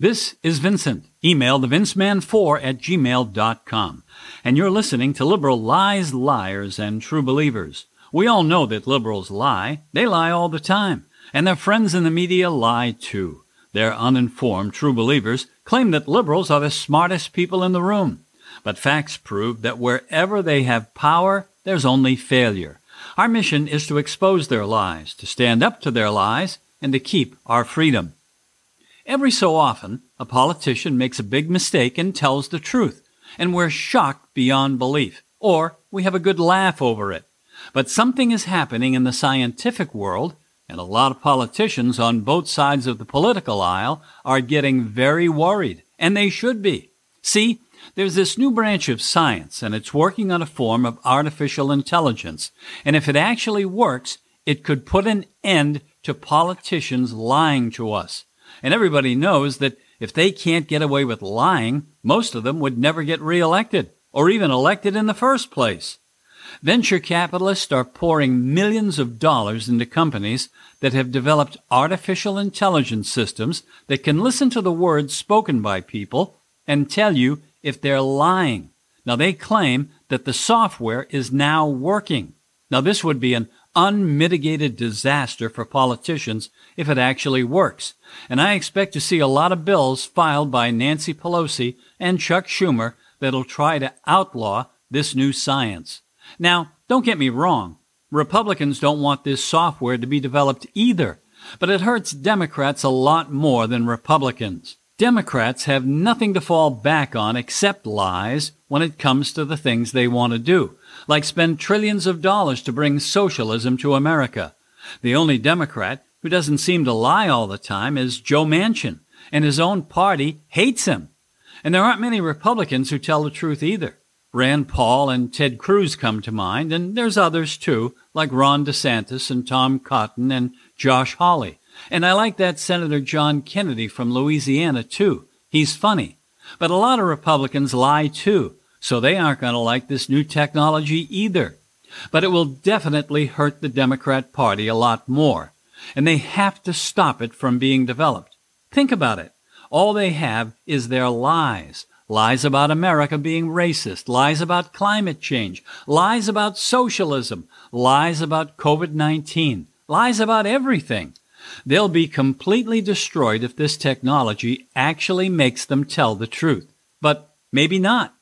This is Vincent. Email thevinceman4 at gmail.com. And you're listening to Liberal Lies, Liars, and True Believers. We all know that liberals lie. They lie all the time. And their friends in the media lie too. Their uninformed true believers claim that liberals are the smartest people in the room. But facts prove that wherever they have power, there's only failure. Our mission is to expose their lies, to stand up to their lies, and to keep our freedom. Every so often, a politician makes a big mistake and tells the truth, and we're shocked beyond belief, or we have a good laugh over it. But something is happening in the scientific world, and a lot of politicians on both sides of the political aisle are getting very worried, and they should be. See, there's this new branch of science, and it's working on a form of artificial intelligence. And if it actually works, it could put an end to politicians lying to us. And everybody knows that if they can't get away with lying, most of them would never get reelected or even elected in the first place. Venture capitalists are pouring millions of dollars into companies that have developed artificial intelligence systems that can listen to the words spoken by people and tell you if they're lying. Now, they claim that the software is now working. Now, this would be an unmitigated disaster for politicians if it actually works. And I expect to see a lot of bills filed by Nancy Pelosi and Chuck Schumer that'll try to outlaw this new science. Now, don't get me wrong. Republicans don't want this software to be developed either, but it hurts Democrats a lot more than Republicans. Democrats have nothing to fall back on except lies when it comes to the things they want to do, like spend trillions of dollars to bring socialism to America. The only Democrat who doesn't seem to lie all the time is Joe Manchin, and his own party hates him. And there aren't many Republicans who tell the truth either. Rand Paul and Ted Cruz come to mind, and there's others too, like Ron DeSantis and Tom Cotton and Josh Hawley. And I like that Senator John Kennedy from Louisiana, too. He's funny. But a lot of Republicans lie, too, so they aren't going to like this new technology either. But it will definitely hurt the Democrat Party a lot more. And they have to stop it from being developed. Think about it. All they have is their lies. Lies about America being racist, lies about climate change, lies about socialism, lies about COVID 19, lies about everything. They'll be completely destroyed if this technology actually makes them tell the truth. But maybe not.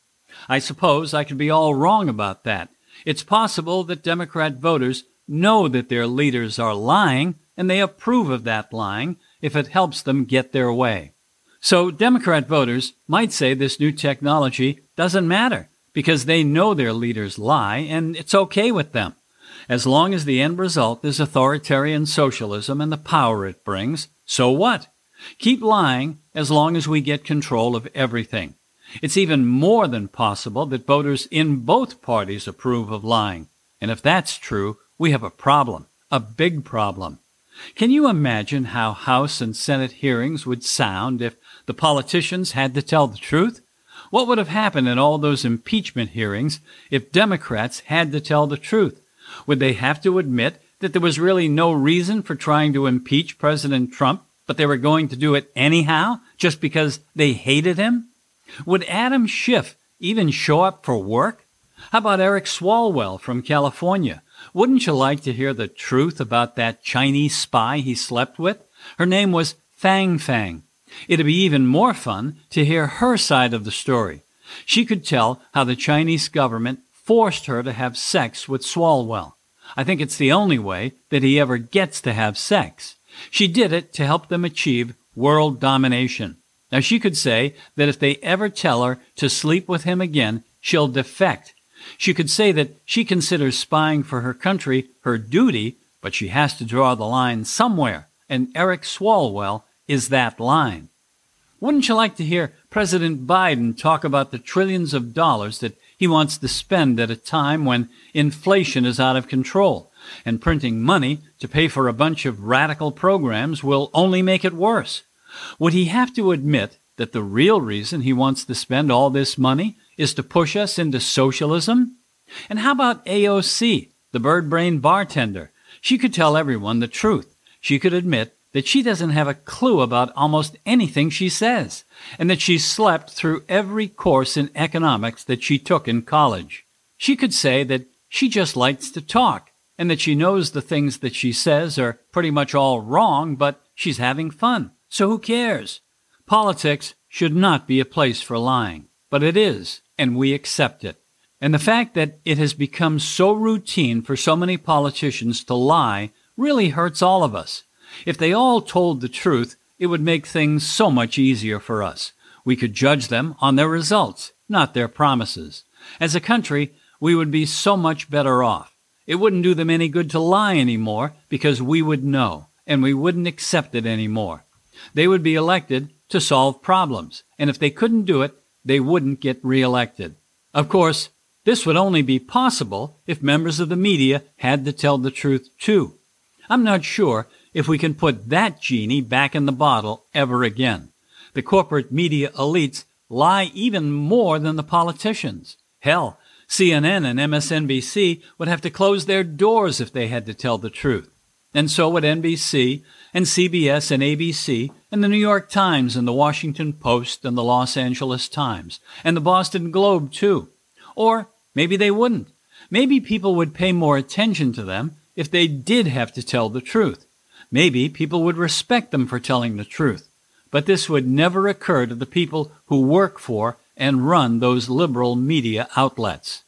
I suppose I could be all wrong about that. It's possible that Democrat voters know that their leaders are lying and they approve of that lying if it helps them get their way. So Democrat voters might say this new technology doesn't matter because they know their leaders lie and it's okay with them. As long as the end result is authoritarian socialism and the power it brings, so what? Keep lying as long as we get control of everything. It's even more than possible that voters in both parties approve of lying. And if that's true, we have a problem, a big problem. Can you imagine how House and Senate hearings would sound if the politicians had to tell the truth? What would have happened in all those impeachment hearings if Democrats had to tell the truth? Would they have to admit that there was really no reason for trying to impeach President Trump, but they were going to do it anyhow just because they hated him? Would Adam Schiff even show up for work? How about Eric Swalwell from California? Wouldn't you like to hear the truth about that Chinese spy he slept with? Her name was Fang Fang. It'd be even more fun to hear her side of the story. She could tell how the Chinese government forced her to have sex with Swalwell. I think it's the only way that he ever gets to have sex. She did it to help them achieve world domination. Now she could say that if they ever tell her to sleep with him again, she'll defect. She could say that she considers spying for her country her duty, but she has to draw the line somewhere, and Eric Swalwell is that line. Wouldn't you like to hear President Biden talk about the trillions of dollars that he wants to spend at a time when inflation is out of control, and printing money to pay for a bunch of radical programs will only make it worse. Would he have to admit that the real reason he wants to spend all this money is to push us into socialism? And how about AOC, the bird brain bartender? She could tell everyone the truth. She could admit that she doesn't have a clue about almost anything she says, and that she slept through every course in economics that she took in college. She could say that she just likes to talk, and that she knows the things that she says are pretty much all wrong, but she's having fun. So who cares? Politics should not be a place for lying, but it is, and we accept it. And the fact that it has become so routine for so many politicians to lie really hurts all of us. If they all told the truth, it would make things so much easier for us. We could judge them on their results, not their promises. As a country, we would be so much better off. It wouldn't do them any good to lie anymore because we would know, and we wouldn't accept it anymore. They would be elected to solve problems, and if they couldn't do it, they wouldn't get reelected. Of course, this would only be possible if members of the media had to tell the truth too. I'm not sure if we can put that genie back in the bottle ever again. The corporate media elites lie even more than the politicians. Hell, CNN and MSNBC would have to close their doors if they had to tell the truth. And so would NBC and CBS and ABC and the New York Times and the Washington Post and the Los Angeles Times and the Boston Globe too. Or maybe they wouldn't. Maybe people would pay more attention to them if they did have to tell the truth. Maybe people would respect them for telling the truth. But this would never occur to the people who work for and run those liberal media outlets.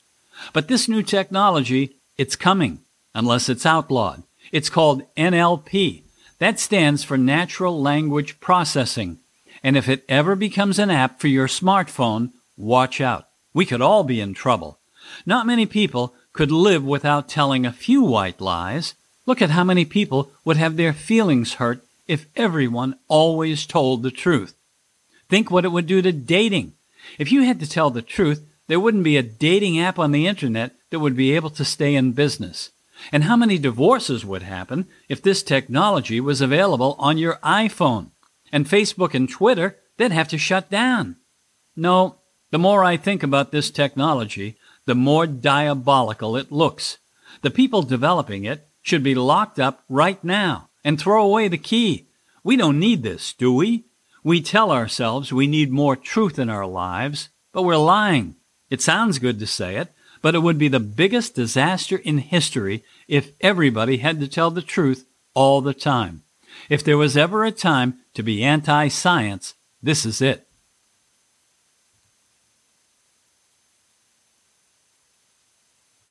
But this new technology, it's coming, unless it's outlawed. It's called NLP. That stands for Natural Language Processing. And if it ever becomes an app for your smartphone, watch out. We could all be in trouble. Not many people could live without telling a few white lies. Look at how many people would have their feelings hurt if everyone always told the truth. Think what it would do to dating. If you had to tell the truth, there wouldn't be a dating app on the internet that would be able to stay in business. And how many divorces would happen if this technology was available on your iPhone? And Facebook and Twitter, they'd have to shut down. No, the more I think about this technology, the more diabolical it looks. The people developing it should be locked up right now and throw away the key. We don't need this, do we? We tell ourselves we need more truth in our lives, but we're lying. It sounds good to say it, but it would be the biggest disaster in history if everybody had to tell the truth all the time. If there was ever a time to be anti science, this is it.